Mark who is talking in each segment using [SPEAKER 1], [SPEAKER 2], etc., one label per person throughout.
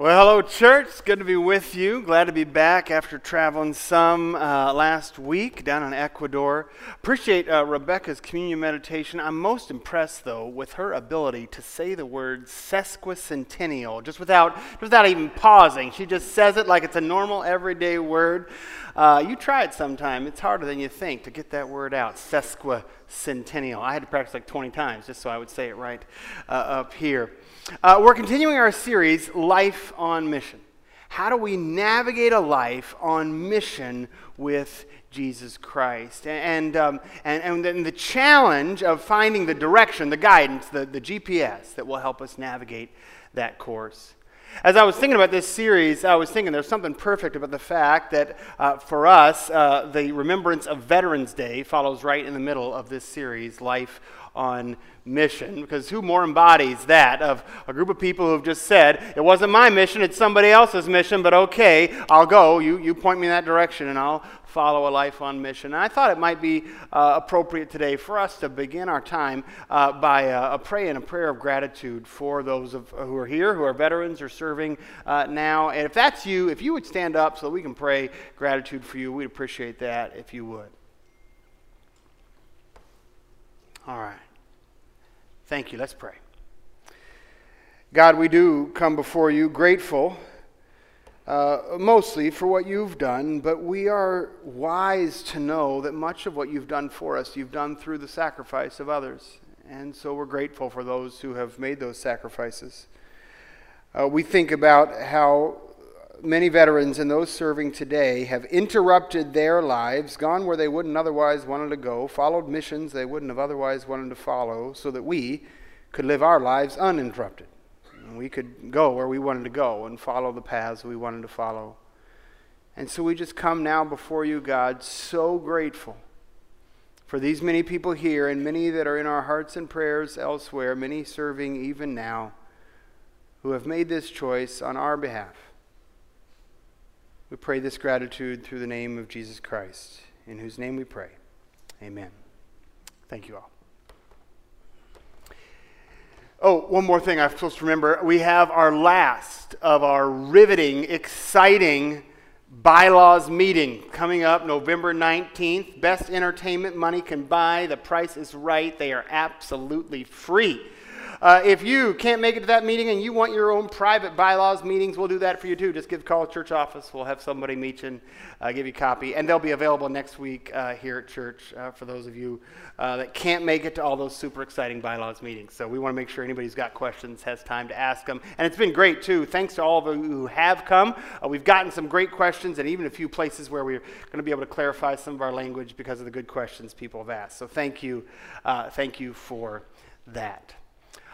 [SPEAKER 1] Well, hello, church. Good to be with you. Glad to be back after traveling some uh, last week down in Ecuador. Appreciate uh, Rebecca's communion meditation. I'm most impressed, though, with her ability to say the word sesquicentennial just without, without even pausing. She just says it like it's a normal, everyday word. Uh, you try it sometime. It's harder than you think to get that word out. Sesquicentennial. I had to practice like 20 times just so I would say it right uh, up here. Uh, we're continuing our series, Life on Mission. How do we navigate a life on mission with Jesus Christ? And, um, and, and then the challenge of finding the direction, the guidance, the, the GPS that will help us navigate that course. As I was thinking about this series, I was thinking there's something perfect about the fact that uh, for us, uh, the remembrance of Veterans Day follows right in the middle of this series, Life on mission. Because who more embodies that of a group of people who've just said it wasn't my mission it's somebody else's mission but okay i'll go. You, you point me in that direction and i'll follow a life on mission. And i thought it might be uh, appropriate today for us to begin our time uh, by uh, a prayer and a prayer of gratitude for those of, who are here who are veterans or serving uh, now. And if that's you if you would stand up so we can pray gratitude for you we'd appreciate that if you would all right. Thank you. Let's pray. God, we do come before you grateful, uh, mostly for what you've done, but we are wise to know that much of what you've done for us, you've done through the sacrifice of others. And so we're grateful for those who have made those sacrifices. Uh, we think about how many veterans and those serving today have interrupted their lives, gone where they wouldn't otherwise wanted to go, followed missions they wouldn't have otherwise wanted to follow, so that we could live our lives uninterrupted. And we could go where we wanted to go and follow the paths we wanted to follow. And so we just come now before you, God, so grateful for these many people here and many that are in our hearts and prayers elsewhere, many serving even now, who have made this choice on our behalf. We pray this gratitude through the name of Jesus Christ, in whose name we pray. Amen. Thank you all. Oh, one more thing I'm supposed to remember. We have our last of our riveting, exciting bylaws meeting coming up November 19th. Best entertainment money can buy. The price is right. They are absolutely free. Uh, if you can't make it to that meeting and you want your own private bylaws meetings, we'll do that for you too. Just give call church office. We'll have somebody meet you and uh, give you a copy. And they'll be available next week uh, here at church uh, for those of you uh, that can't make it to all those super exciting bylaws meetings. So we want to make sure anybody who's got questions has time to ask them. And it's been great too. Thanks to all of you who have come. Uh, we've gotten some great questions and even a few places where we're going to be able to clarify some of our language because of the good questions people have asked. So thank you. thank you for that.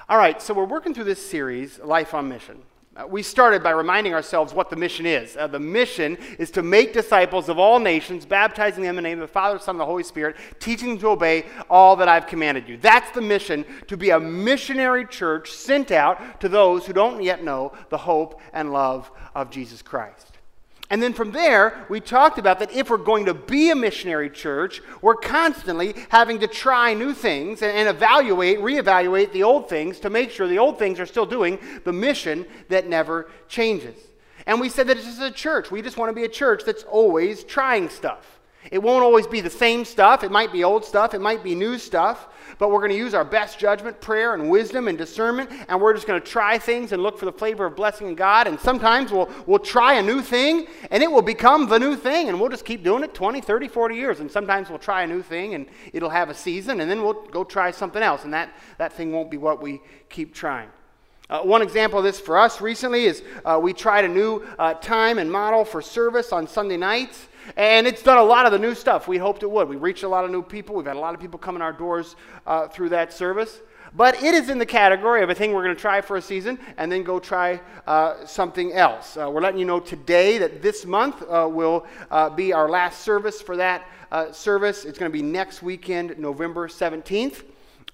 [SPEAKER 1] All right, so we're working through this series, Life on Mission. Uh, we started by reminding ourselves what the mission is. Uh, the mission is to make disciples of all nations, baptizing them in the name of the Father, Son, and the Holy Spirit, teaching them to obey all that I've commanded you. That's the mission, to be a missionary church sent out to those who don't yet know the hope and love of Jesus Christ. And then from there, we talked about that if we're going to be a missionary church, we're constantly having to try new things and, and, evaluate, reevaluate the old things to make sure the old things are still doing the mission that never changes. And we said that it's just a church. We just want to be a church that's always trying stuff. It won't always be the same stuff. It might be old stuff. It might be new stuff. But we're going to use our best judgment, prayer, and wisdom and discernment, and we're just going to try things and look for the flavor of blessing in God. And sometimes we'll, we'll try a new thing, and it will become the new thing, and we'll just keep doing it 20, 30, 40 years. And sometimes we'll try a new thing, and it'll have a season, and then we'll go try something else, and that, that thing won't be what we keep trying. Uh, one example of this for us recently is uh, we tried a new uh, time and model for service on Sunday nights. And it's done a lot of the new stuff we hoped it would. We reached a lot of new people. We've had a lot of people come in our doors uh, through that service. But it is in the category of a thing we're going to try for a season and then go try uh, something else. Uh, we're letting you know today that this month uh, will uh, be our last service for that uh, service. It's going to be next weekend, November 17th.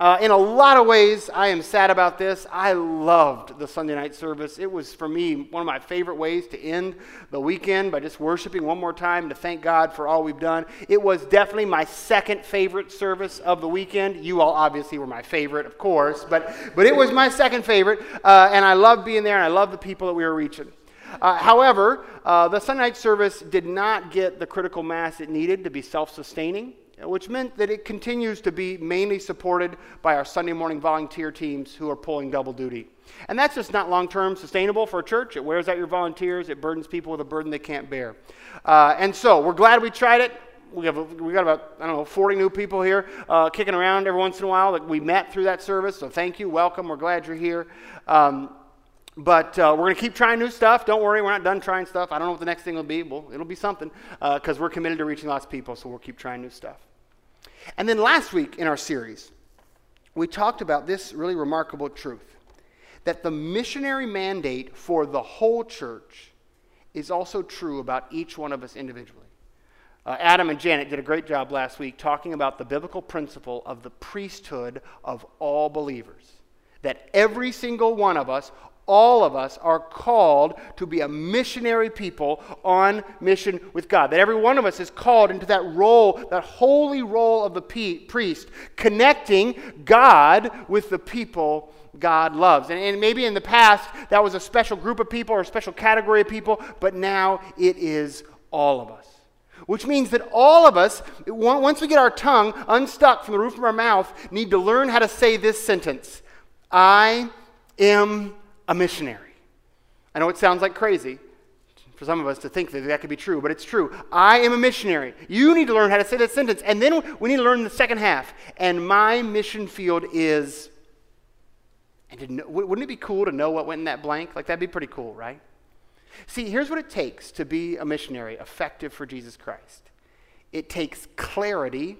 [SPEAKER 1] Uh, in a lot of ways, I am sad about this. I loved the Sunday night service. It was, for me, one of my favorite ways to end the weekend by just worshiping one more time to thank God for all we've done. It was definitely my second favorite service of the weekend. You all obviously were my favorite, of course, but, but it was my second favorite, uh, and I loved being there, and I loved the people that we were reaching. Uh, however, uh, the Sunday night service did not get the critical mass it needed to be self sustaining, which meant that it continues to be mainly supported by our Sunday morning volunteer teams who are pulling double duty. And that's just not long term sustainable for a church. It wears out your volunteers, it burdens people with a burden they can't bear. Uh, and so we're glad we tried it. We, have, we got about, I don't know, 40 new people here uh, kicking around every once in a while that we met through that service. So thank you, welcome. We're glad you're here. Um, but uh, we're going to keep trying new stuff. Don't worry, we're not done trying stuff. I don't know what the next thing will be. Well, it'll be something because uh, we're committed to reaching lots of people, so we'll keep trying new stuff. And then last week in our series, we talked about this really remarkable truth that the missionary mandate for the whole church is also true about each one of us individually. Uh, Adam and Janet did a great job last week talking about the biblical principle of the priesthood of all believers. That every single one of us, all of us, are called to be a missionary people on mission with God. That every one of us is called into that role, that holy role of the priest, connecting God with the people God loves. And, and, maybe in the past that was a special group of people or a special category of people, but now it is all of us. Which means that all of us, once we get our tongue unstuck from the roof of our mouth, need to learn how to say this sentence I am a missionary. I know it sounds like crazy for some of us to think that that could be true, but it's true. I am a missionary. You need to learn how to say that sentence. And then we need to learn the second half. And my mission field is and know, wouldn't it be cool to know what went in that blank? Like, that'd be pretty cool, right? See, here's what it takes to be a missionary effective for Jesus Christ it takes clarity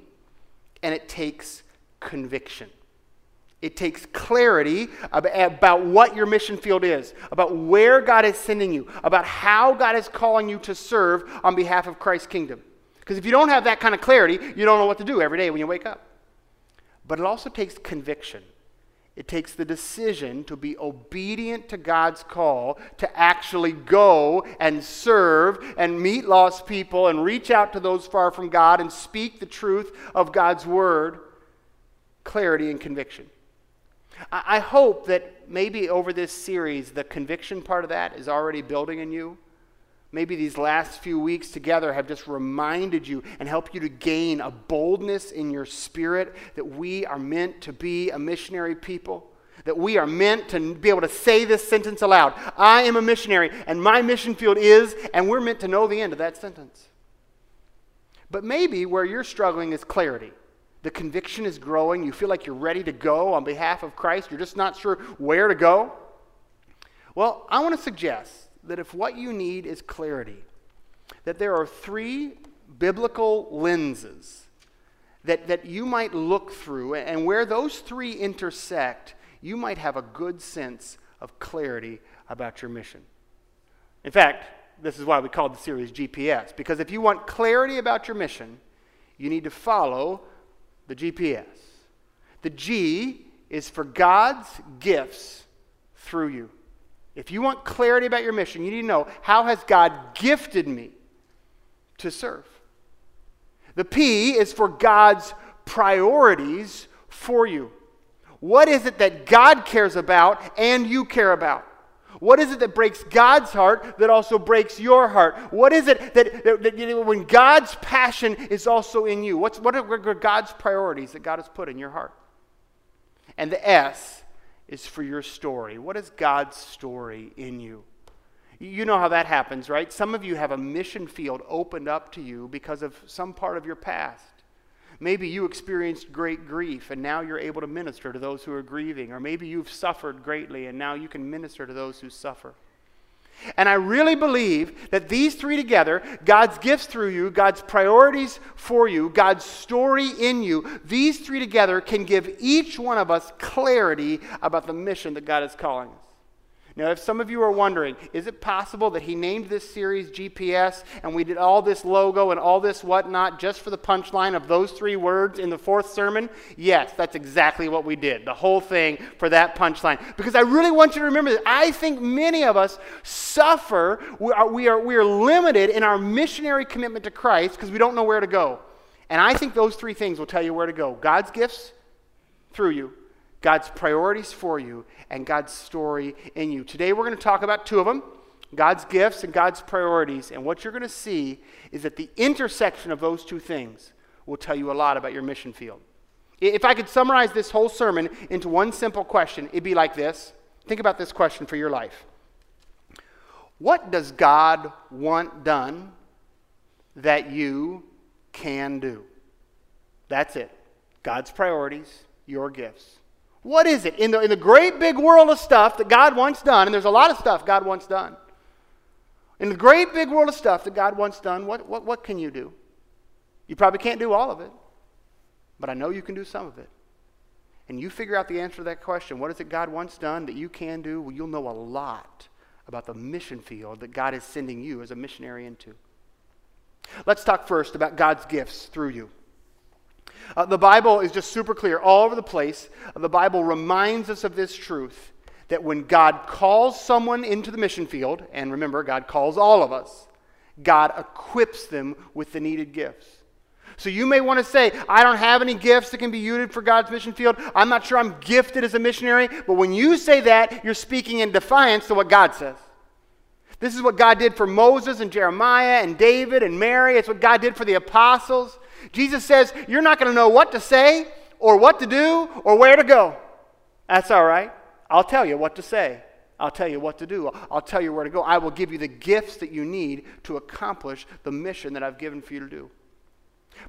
[SPEAKER 1] and it takes conviction. It takes clarity about what your mission field is, about where God is sending you, about how God is calling you to serve on behalf of Christ's kingdom. Because if you don't have that kind of clarity, you don't know what to do every day when you wake up. But it also takes conviction. It takes the decision to be obedient to God's call to actually go and serve and meet lost people and reach out to those far from God and speak the truth of God's word. Clarity and conviction. I hope that maybe over this series, the conviction part of that is already building in you. Maybe these last few weeks together have just reminded you and helped you to gain a boldness in your spirit that we are meant to be a missionary people. That we are meant to be able to say this sentence aloud I am a missionary, and my mission field is, and we're meant to know the end of that sentence. But maybe where you're struggling is clarity. The conviction is growing. You feel like you're ready to go on behalf of Christ. You're just not sure where to go. Well, I want to suggest that if what you need is clarity, that there are three biblical lenses that, that you might look through, and where those three intersect, you might have a good sense of clarity about your mission. In fact, this is why we called the series GPS, because if you want clarity about your mission, you need to follow the GPS. The G is for God's gifts through you. If you want clarity about your mission, you need to know how has God gifted me to serve? The P is for God's priorities for you. What is it that God cares about and you care about? What is it that breaks God's heart that also breaks your heart? What is it that, that, that you know, when God's passion is also in you? What's, what are God's priorities that God has put in your heart? And the S is for your story. What is God's story in you? You know how that happens, right? Some of you have a mission field opened up to you because of some part of your past. Maybe you experienced great grief and now you're able to minister to those who are grieving. Or maybe you've suffered greatly and now you can minister to those who suffer. And I really believe that these three together God's gifts through you, God's priorities for you, God's story in you these three together can give each one of us clarity about the mission that God is calling us. Now, if some of you are wondering, is it possible that he named this series GPS and we did all this logo and all this whatnot just for the punchline of those three words in the fourth sermon? Yes, that's exactly what we did. The whole thing for that punchline. Because I really want you to remember that I think many of us suffer, we are, we are, we are limited in our missionary commitment to Christ because we don't know where to go. And I think those three things will tell you where to go God's gifts through you, God's priorities for you, and God's story in you. Today we're going to talk about two of them. God's gifts and God's priorities. And what you're going to see is that the intersection of those two things will tell you a lot about your mission field. If I could summarize this whole sermon into one simple question, it'd be like this. Think about this question for your life What does God want done that you can do? That's it. God's priorities, your gifts. What is it in the, in the great big world of stuff that God wants done? And there's a lot of stuff God wants done. In the great big world of stuff that God wants done, what, what, what can you do? You probably can't do all of it, but I know you can do some of it. And you figure out the answer to that question what is it God wants done that you can do? Well, you'll know a lot about the mission field that God is sending you as a missionary into. Let's talk first about God's gifts through you. Uh, the Bible is just super clear all over the place. Uh, the Bible reminds us of this truth that when God calls someone into the mission field, and remember, God calls all of us, God equips them with the needed gifts. So you may want to say, I don't have any gifts that can be used for God's mission field. I'm not sure I'm gifted as a missionary. But when you say that, you're speaking in defiance to what God says. This is what God did for Moses and Jeremiah and David and Mary. It's what God did for the apostles. Jesus says, You're not going to know what to say or what to do or where to go. That's all right. I'll tell you what to say. I'll tell you what to do. I'll tell you where to go. I will give you the gifts that you need to accomplish the mission that I've given for you to do.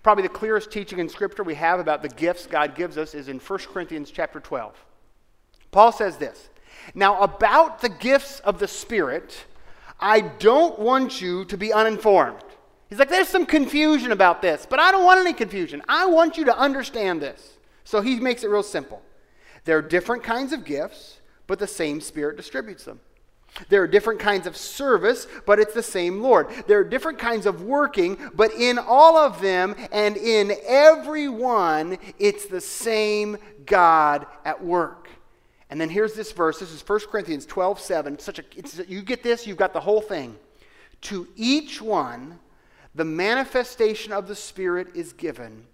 [SPEAKER 1] Probably the clearest teaching in Scripture we have about the gifts God gives us is in 1 Corinthians chapter 12. Paul says this Now, about the gifts of the Spirit, I don't want you to be uninformed. He's like, there's some confusion about this, but I don't want any confusion. I want you to understand this. So he makes it real simple. There are different kinds of gifts, but the same Spirit distributes them. There are different kinds of service, but it's the same Lord. There are different kinds of working, but in all of them and in every one, it's the same God at work. And then here's this verse. This is 1 Corinthians 12, 7. Such a, you get this, you've got the whole thing. To each one, the manifestation of the Spirit is given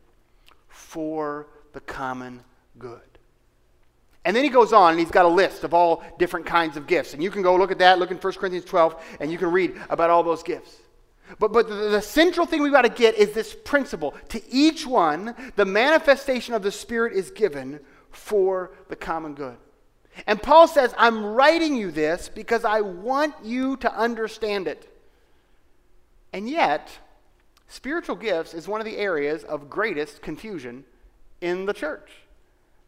[SPEAKER 1] for the common good. And then he goes on and he's got a list of all different kinds of gifts. And you can go look at that, look in 1 Corinthians 12, and you can read about all those gifts. But, but the, the central thing we've got to get is this principle. To each one, the manifestation of the Spirit is given for the common good. And Paul says, I'm writing you this because I want you to understand it. And yet, spiritual gifts is one of the areas of greatest confusion in the church.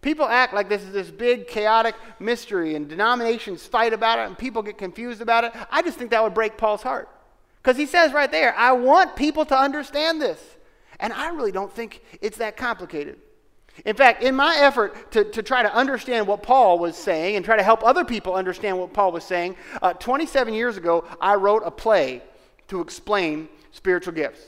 [SPEAKER 1] People act like this is this big, chaotic mystery, and denominations fight about it, and people get confused about it. I just think that would break Paul's heart. Because he says right there, I want people to understand this. And I really don't think it's that complicated. In fact, in my effort to, to try to understand what Paul was saying and try to help other people understand what Paul was saying, uh, 27 years ago, I wrote a play to explain spiritual gifts.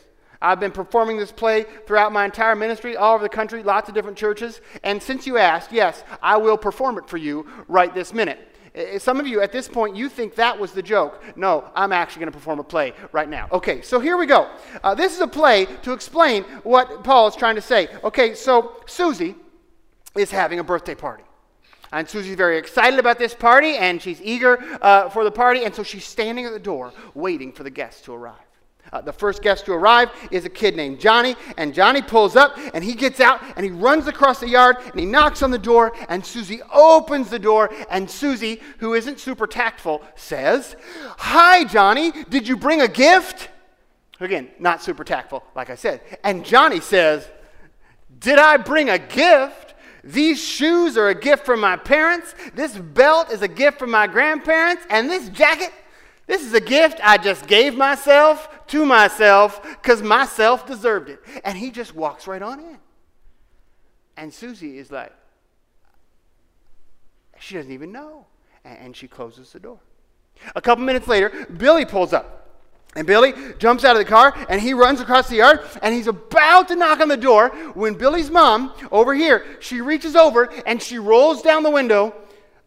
[SPEAKER 1] I've been performing this play throughout my entire ministry, all over the country, lots of different churches. And since you asked, yes, I will perform it for you right this minute. Some of you at this point, you think that was the joke. No, I'm actually going to perform a play right now. Okay, so here we go. Uh, this is a play to explain what Paul is trying to say. Okay, so Susie is having a birthday party. And Susie's very excited about this party, and she's eager uh, for the party, and so she's standing at the door waiting for the guests to arrive. Uh, the first guest to arrive is a kid named Johnny, and Johnny pulls up and he gets out and he runs across the yard and he knocks on the door, and Susie opens the door, and Susie, who isn't super tactful, says, Hi, Johnny, did you bring a gift? Again, not super tactful, like I said. And Johnny says, Did I bring a gift? These shoes are a gift from my parents. This belt is a gift from my grandparents. And this jacket, this is a gift I just gave myself to myself because myself deserved it. And he just walks right on in. And Susie is like, she doesn't even know. And she closes the door. A couple minutes later, Billy pulls up. And Billy jumps out of the car and he runs across the yard and he's about to knock on the door when Billy's mom, over here, she reaches over and she rolls down the window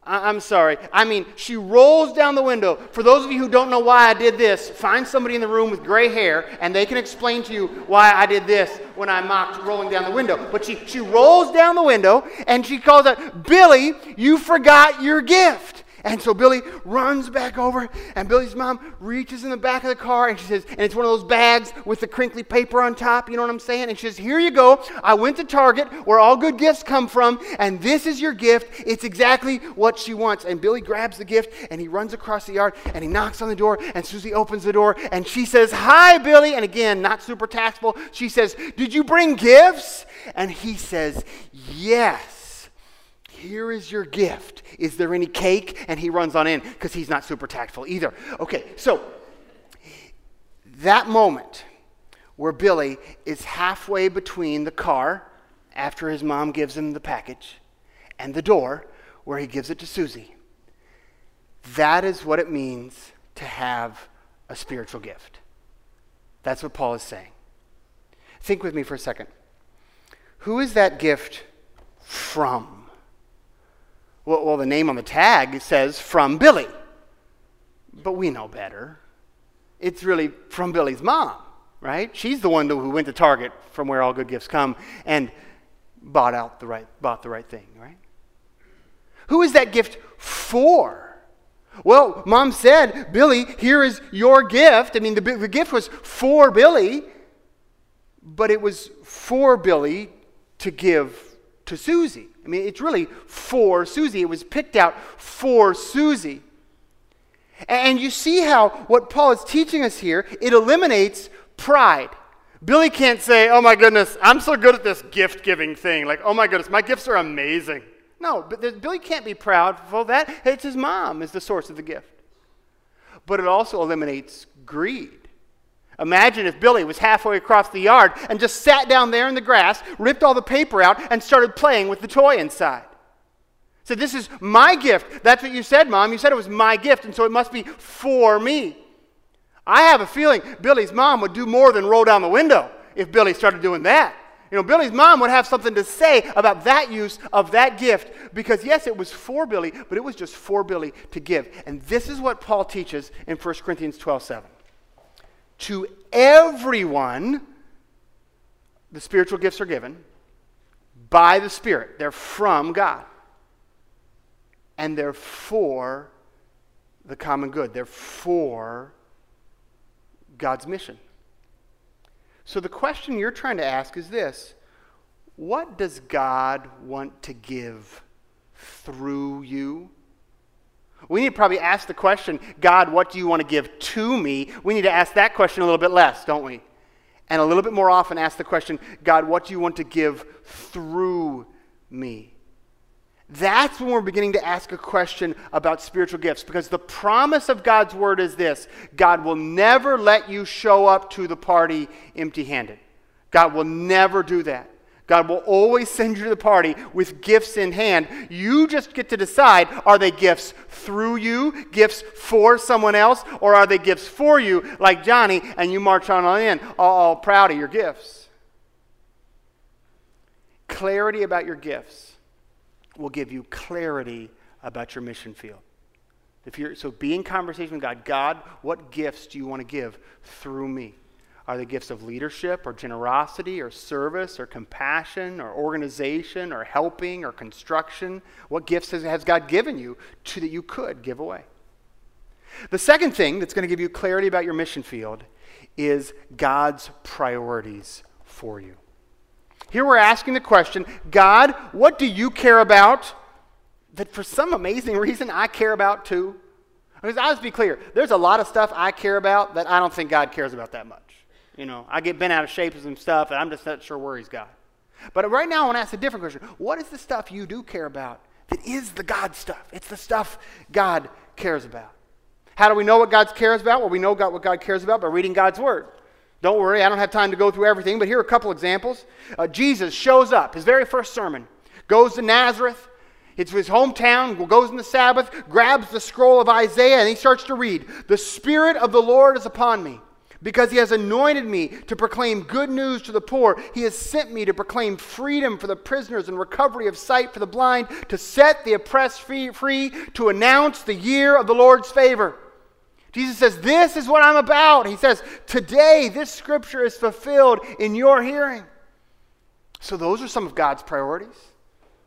[SPEAKER 1] I- am sorry. I mean, she rolls down the window. For those of you who don't know why I did this, find somebody in the room with gray hair and they can explain to you why I did this when I mocked rolling down the window. But she, she rolls down the window and she calls out, Billy, you forgot your gift. And so Billy runs back over, and Billy's mom reaches in the back of the car, and she says, and it's one of those bags with the crinkly paper on top, you know what I'm saying? And she says, Here you go. I went to Target, where all good gifts come from, and this is your gift. It's exactly what she wants. And Billy grabs the gift, and he runs across the yard, and he knocks on the door, and Susie opens the door, and she says, Hi, Billy. And again, not super tactful, she says, Did you bring gifts? And he says, Yes. Here is your gift. Is there any cake? And he runs on in because he's not super tactful either. Okay, so that moment where Billy is halfway between the car after his mom gives him the package and the door where he gives it to Susie. That is what it means to have a spiritual gift. That's what Paul is saying. Think with me for a second. Who is that gift from? Well, well, the name on the tag says from Billy. But we know better. It's really from Billy's mom, right? She's the one who went to Target from where all good gifts come and bought out the right bought the right thing, right? Who is that gift for? Well, mom said, Billy, here is your gift. I mean, the, the gift was for Billy, but it was for Billy to give to Susie. I mean, it's really for Susie. It was picked out for Susie. And you see how what Paul is teaching us here, it eliminates pride. Billy can't say, oh my goodness, I'm so good at this gift giving thing. Like, oh my goodness, my gifts are amazing. No, but Billy can't be proud for that. It's his mom is the source of the gift. But it also eliminates greed. Imagine if Billy was halfway across the yard and just sat down there in the grass, ripped all the paper out, and started playing with the toy inside. Said, This is my gift. That's what you said, Mom. You said it was my gift, and so it must be for me. I have a feeling Billy's mom would do more than roll down the window if Billy started doing that. You know, Billy's mom would have something to say about that use of that gift because, yes, it was for Billy, but it was just for Billy to give. And this is what Paul teaches in 1 Corinthians 12 7 to everyone, the spiritual gifts are given by the Spirit. They're from God. And they're for the common good, they're for God's mission. So the question you're trying to ask is this What does God want to give through you? We need to probably ask the question, God, what do you want to give to me? We need to ask that question a little bit less, don't we? And a little bit more often ask the question, God, what do you want to give through me? That's when we're beginning to ask a question about spiritual gifts because the promise of God's word is this God will never let you show up to the party empty handed. God will never do that. God will always send you to the party with gifts in hand. You just get to decide are they gifts through you, gifts for someone else, or are they gifts for you, like Johnny, and you march on in, all, all proud of your gifts? Clarity about your gifts will give you clarity about your mission field. If you're, so be in conversation with God. God, what gifts do you want to give through me? Are the gifts of leadership or generosity or service or compassion or organization or helping or construction? What gifts has, has God given you to, that you could give away? The second thing that's going to give you clarity about your mission field is God's priorities for you. Here we're asking the question God, what do you care about that for some amazing reason I care about too? Because I'll just be clear, there's a lot of stuff I care about that I don't think God cares about that much. You know, I get bent out of shape with some stuff, and I'm just not sure where he's got. But right now, I want to ask a different question. What is the stuff you do care about that is the God stuff? It's the stuff God cares about. How do we know what God cares about? Well, we know God, what God cares about by reading God's Word. Don't worry, I don't have time to go through everything, but here are a couple examples. Uh, Jesus shows up, his very first sermon, goes to Nazareth. It's his hometown, goes in the Sabbath, grabs the scroll of Isaiah, and he starts to read The Spirit of the Lord is upon me because he has anointed me to proclaim good news to the poor. He has sent me to proclaim freedom for the prisoners and recovery of sight for the blind, to set the oppressed free, to announce the year of the Lord's favor. Jesus says, This is what I'm about. He says, Today, this scripture is fulfilled in your hearing. So, those are some of God's priorities.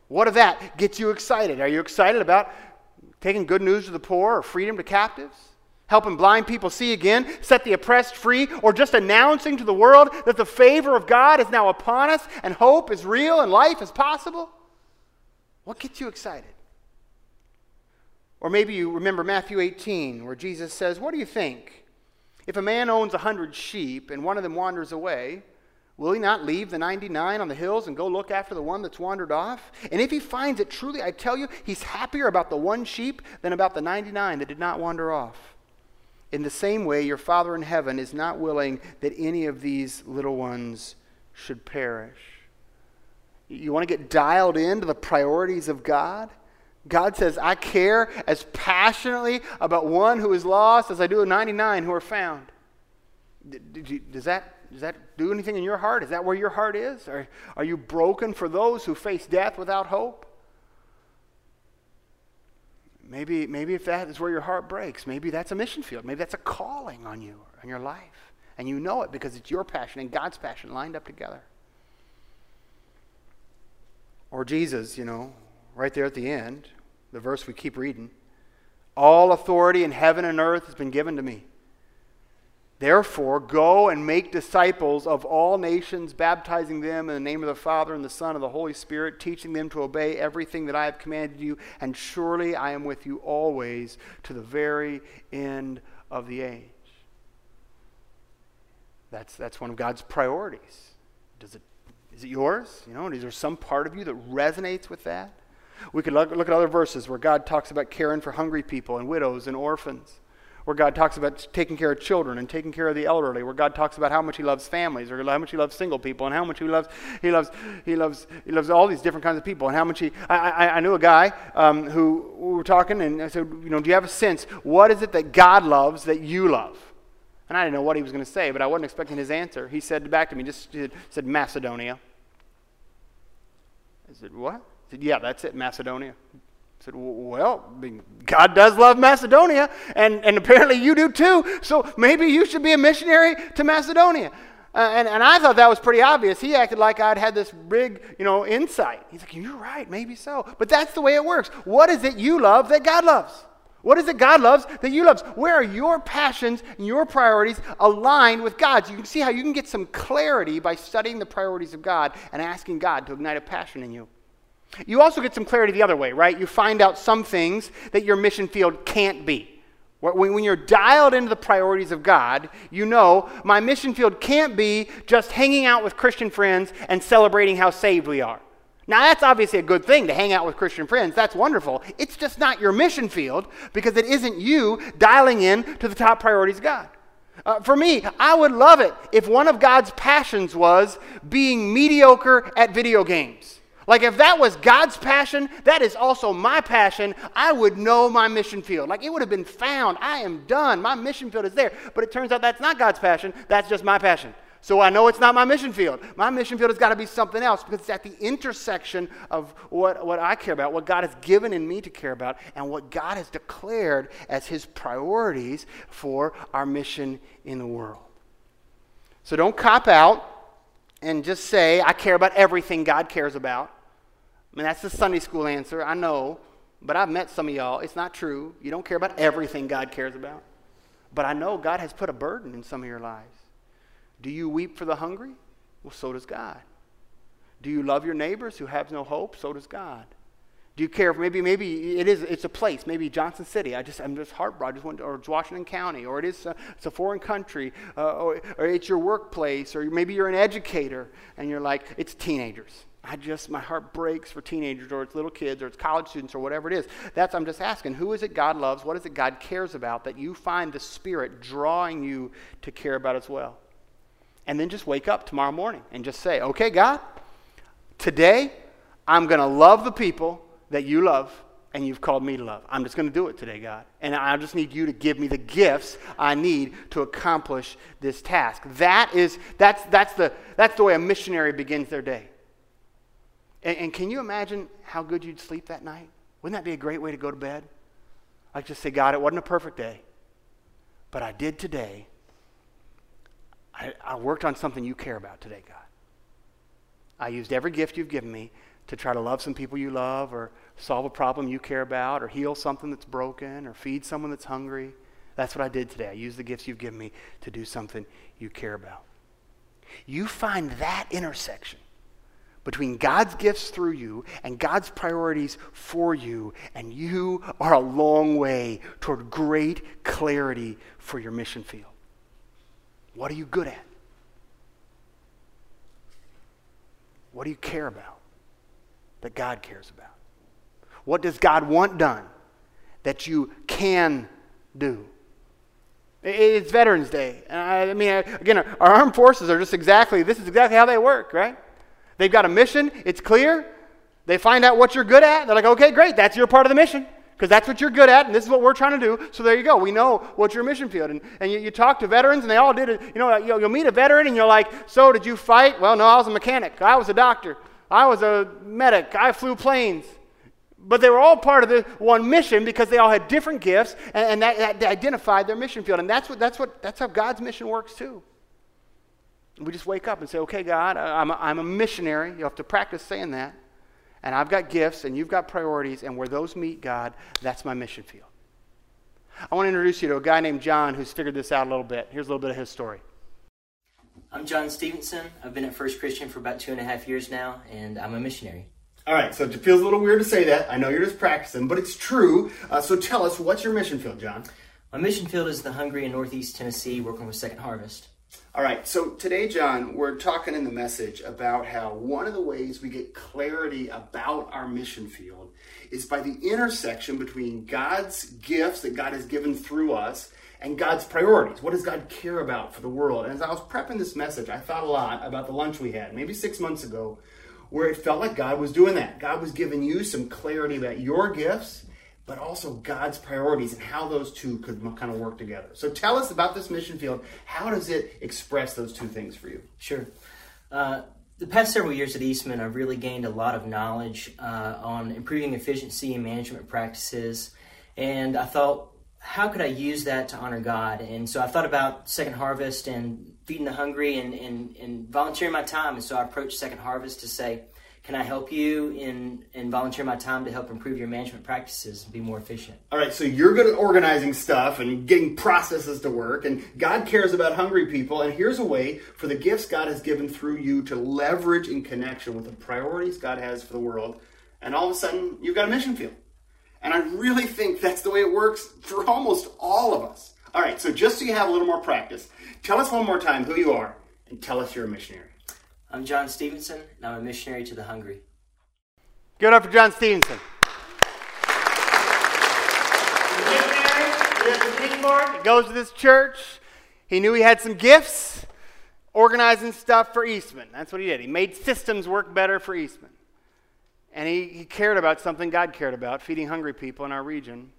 [SPEAKER 1] What of that gets you excited? Are you excited about taking good news to the poor or freedom to captives, helping blind people see again, set the oppressed free, or just announcing to the world that the favor of God is now upon us and hope is real and life is possible? What gets you excited? Or maybe you remember Matthew 18, where Jesus says, What do you think? If a man owns a hundred sheep and one of them wanders away, will he not leave the 99 on the hills and go look after the one that's wandered off? And if he finds it, truly I tell you, he's happier about the one sheep than about the 99 that did not wander off. In the same way, your Father in heaven is not willing that any of these little ones should perish. You want to get dialed into the priorities of God? God says, I care as passionately about one who is lost as I do 99 who are found. You, does, that, does that do anything in your heart? Is that where your heart is? Are, are you broken for those who face death without hope? Maybe, maybe if that is where your heart breaks, maybe that's a mission field. Maybe that's a calling on you, on your life. And you know it because it's your passion and God's passion lined up together. Or Jesus, you know, right there at the end, the verse we keep reading All authority in heaven and earth has been given to me. Therefore, go and make disciples of all nations, baptizing them in the name of the Father and the Son and the Holy Spirit, teaching them to obey everything that I have commanded you, and surely I am with you always to the very end of the age. That's, that's one of God's priorities. Does it, is it yours? You know, is there some part of you that resonates with that? We could look, look at other verses where God talks about caring for hungry people and widows and orphans, where God talks about taking care of children and taking care of the elderly, where God talks about how much He loves families, or how much He loves single people, and how much He loves He loves He loves He loves all these different kinds of people, and how much He. I, I, I knew a guy um, who we were talking, and I said, you know, do you have a sense? What is it that God loves that you love? And I didn't know what he was going to say, but I wasn't expecting his answer. He said back to me, just said Macedonia. I said, what? He said, Yeah, that's it, Macedonia. I said, Well, God does love Macedonia, and, and apparently you do too, so maybe you should be a missionary to Macedonia. Uh, and, and I thought that was pretty obvious. He acted like I'd had this big, you know, insight. He's like, You're right, maybe so. But that's the way it works. What is it you love that God loves? What is it God loves that you love? Where are your passions and your priorities aligned with God's? You can see how you can get some clarity by studying the priorities of God and asking God to ignite a passion in you. You also get some clarity the other way, right? You find out some things that your mission field can't be. When you're dialed into the priorities of God, you know my mission field can't be just hanging out with Christian friends and celebrating how saved we are. Now, that's obviously a good thing to hang out with Christian friends. That's wonderful. It's just not your mission field because it isn't you dialing in to the top priorities of God. Uh, for me, I would love it if one of God's passions was being mediocre at video games. Like, if that was God's passion, that is also my passion. I would know my mission field. Like, it would have been found. I am done. My mission field is there. But it turns out that's not God's passion. That's just my passion. So I know it's not my mission field. My mission field has got to be something else because it's at the intersection of what, what I care about, what God has given in me to care about, and what God has declared as his priorities for our mission in the world. So don't cop out and just say, I care about everything God cares about. I mean, that's the Sunday school answer, I know, but I've met some of y'all. It's not true. You don't care about everything God cares about. But I know God has put a burden in some of your lives. Do you weep for the hungry? Well, so does God. Do you love your neighbors who have no hope? So does God. Do you care? Maybe, maybe it is. It's a place. Maybe Johnson City. I just, I'm just heartbroken. I just went, to, or it's Washington County, or it is. A, it's a foreign country, uh, or, or it's your workplace, or maybe you're an educator, and you're like, it's teenagers. I just, my heart breaks for teenagers or it's little kids or it's college students or whatever it is. That's, I'm just asking, who is it God loves? What is it God cares about that you find the Spirit drawing you to care about as well? And then just wake up tomorrow morning and just say, okay, God, today I'm going to love the people that you love and you've called me to love. I'm just going to do it today, God. And I just need you to give me the gifts I need to accomplish this task. That is, that's, that's, the, that's the way a missionary begins their day. And, and, can you imagine how good you'd sleep that night? Wouldn't that be a great way to go to bed? Like just say, God, it wasn't a perfect day, but I did today. I, I worked on something you care about today, God. I used every gift you've given me to try to love some people you love or solve a problem you care about or heal something that's broken or feed someone that's hungry. That's what I did today. I used the gifts you've given me to do something you care about. You find that intersection between God's gifts through you and God's priorities for you, and you are a long way toward great clarity for your mission field. What are you good at? What do you care about that God cares about? What does God want done that you can do? It's Veterans Day. And i mean, again, our armed forces are just exactly, this is exactly how they work, right? They've got a mission, it's clear. They find out what you're good at. They're like, okay, great, that's your part of the mission because that's what you're good at, and this is what we're trying to do. So there you go. We know what's your mission field. And, and you, you talk to veterans, and they all did it. You know, you'll, you'll meet a veteran, and you're like, so did you fight? Well, no, I was a mechanic. I was a doctor. I was a medic. I flew planes. But they were all part of the one mission because they all had different gifts, and, and that, that identified their mission field. And that's, what, that's, what, that's how God's mission works, too. We just wake up and say, okay, God, I'm a, I'm a missionary. You have to practice saying that and I've got gifts, and you've got priorities, and where those meet God, that's my mission field. I want to introduce you to a guy named John who's figured this out a little bit. Here's a little bit of his story.
[SPEAKER 2] I'm John Stevenson. I've been at First Christian for about two and a half years now, and I'm a missionary.
[SPEAKER 1] All right, so it feels a little weird to say that. I know you're just practicing, but it's true. Uh, so tell us, what's your mission field, John?
[SPEAKER 2] My mission field is the Hungry in Northeast Tennessee, working with Second Harvest.
[SPEAKER 1] All right, so today, John, we're talking in the message about how one of the ways we get clarity about our mission field is by the intersection between God's gifts that God has given through us and God's priorities. What does God care about for the world? And as I was prepping this message, I thought a lot about the lunch we had, maybe six months ago, where it felt like God was doing that. God was giving you some clarity about your gifts but also God's priorities and how those two could kind of work together. So tell us about this mission field. How does it express those two things for you?
[SPEAKER 2] Sure. Uh, the past several years at Eastman, I've really gained a lot of knowledge uh, on improving efficiency and management practices. And I thought, how could I use that to honor God? And so I thought about Second Harvest and feeding the hungry and, and, and volunteering my time. And so I approached Second Harvest to say, can I help you in, in volunteer my time to help improve your management practices and be more efficient?
[SPEAKER 1] All right, so you're good at organizing stuff and getting processes to work, and God cares about hungry people. And here's a way for the gifts God has given through you to leverage in connection with the priorities God has for the world. And all of a sudden, you've got a mission field. And I really think that's the way it works for almost all of us. All right, so just so you have a little more practice, tell us one more time who you are and tell us you're a missionary.
[SPEAKER 2] I'm John Stevenson, and I'm a missionary to the hungry.
[SPEAKER 1] Give it up for John Stevenson. He goes to this church. He knew he had some gifts, organizing stuff for Eastman. That's what he did. He made systems work better for Eastman. And he, he cared about something God cared about, feeding hungry people in our region.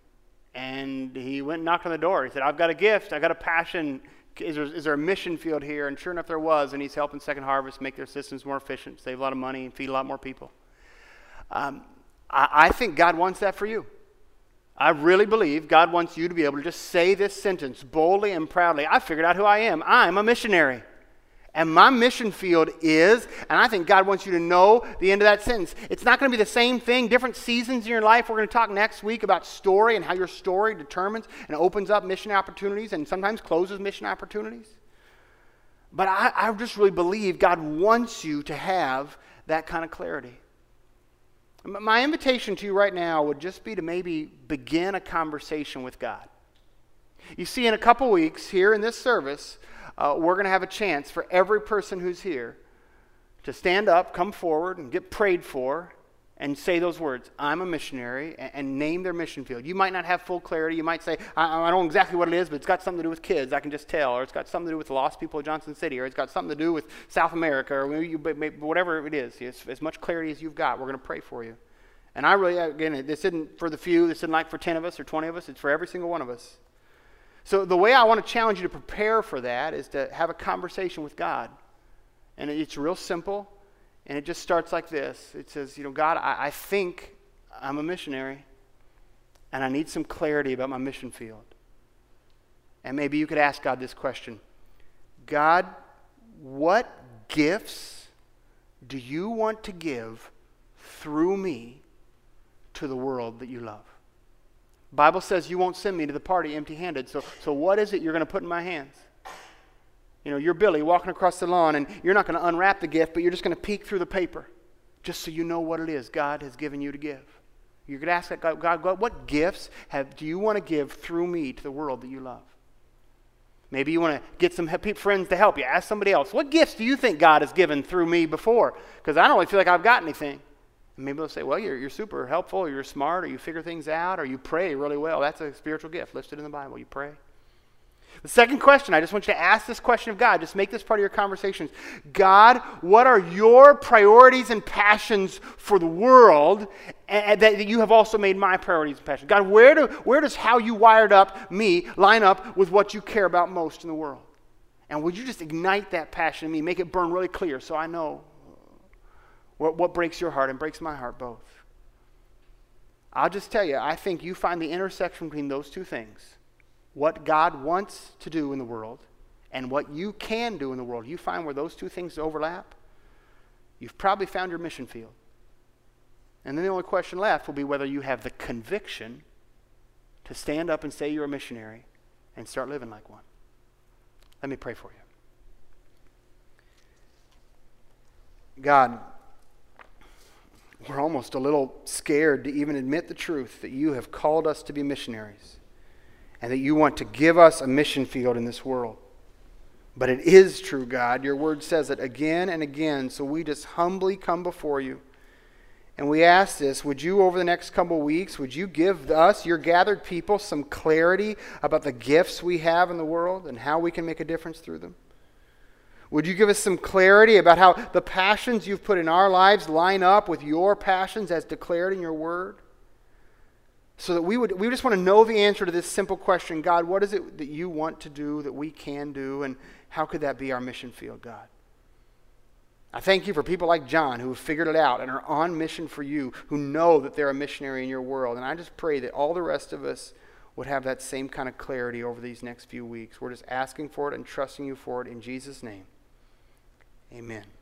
[SPEAKER 1] And he went and knocked on the door. He said, I've got a gift, I've got a passion is there, is there a mission field here? And sure enough, there was. And he's helping Second Harvest make their systems more efficient, save a lot of money, and feed a lot more people. Um, I, I think God wants that for you. I really believe God wants you to be able to just say this sentence boldly and proudly. I figured out who I am. I'm a missionary. And my mission field is, and I think God wants you to know the end of that sentence. It's not going to be the same thing, different seasons in your life. We're going to talk next week about story and how your story determines and opens up mission opportunities and sometimes closes mission opportunities. But I, I just really believe God wants you to have that kind of clarity. My invitation to you right now would just be to maybe begin a conversation with God. You see, in a couple weeks here in this service, uh, we're going to have a chance for every person who's here to stand up, come forward, and get prayed for and say those words I'm a missionary and, and, name their mission field. You might not have full clarity. You might say, I, I, don't know exactly what it is, but it's got something to do with kids, I can just tell. Or it's got something to do with lost people of Johnson City. Or it's got something to do with South America. Or you, whatever it is. As, as much clarity as you've got, we're going to pray for you. And I really, again, this isn't for the few. This isn't like for 10 of us or 20 of us. It's for every single one of us. So, the way I want to challenge you to prepare for that is to have a conversation with God. And it's real simple, and it just starts like this it says, You know, God, I, I think I'm a missionary, and I need some clarity about my mission field. And maybe you could ask God this question God, what gifts do you want to give through me to the world that you love. Bible says you won't send me to the party empty-handed. So, so what is it you're going to put in my hands? You know, you're Billy walking across the lawn, and you're not going to unwrap the gift, but you're just going to peek through the paper, just so you know what it is God has given you to give. You're going to ask that God, God, God what gifts have, do you want to give through me to the world that you love? Maybe you want to get some friends to help you. Ask somebody else. What gifts do you think God has given through me before? Because I don't really feel like I've got anything. Maybe they'll say, well, you're, you're super helpful, or you're smart, or you figure things out, or you pray really well. That's a spiritual gift listed in the Bible. You pray. The second question, I just want you to ask this question of God. Just make this part of your conversations. God, what are your priorities and passions for the world and that you have also made my priorities and passions? God, where, do, where does how you wired up me line up with what you care about most in the world? And would you just ignite that passion in me, make it burn really clear so I know what, what breaks your heart and breaks my heart both? I'll just tell you, I think you find the intersection between those two things what God wants to do in the world and what you can do in the world, you find where those two things overlap, you've probably found your mission field. And then the only question left will be whether you have the conviction to stand up and say you're a missionary and start living like one. Let me pray for you. God, we're almost a little scared to even admit the truth that you have called us to be missionaries and that you want to give us a mission field in this world. But it is true, God. Your word says it again and again. So we just humbly come before you. And we ask this Would you, over the next couple of weeks, would you give us, your gathered people, some clarity about the gifts we have in the world and how we can make a difference through them? Would you give us some clarity about how the passions you've put in our lives line up with your passions as declared in your word? so that we would we just want to know the answer to this simple question God, what is it that you want to do that we can do, and how could that be our mission field, God? I thank you for people like John who have figured it out and are on mission for you, who know that they're a missionary in your world. And I just pray that all the rest of us would have that same kind of clarity over these next few weeks. We're just asking for it and trusting you for it in Jesus' name. Amen.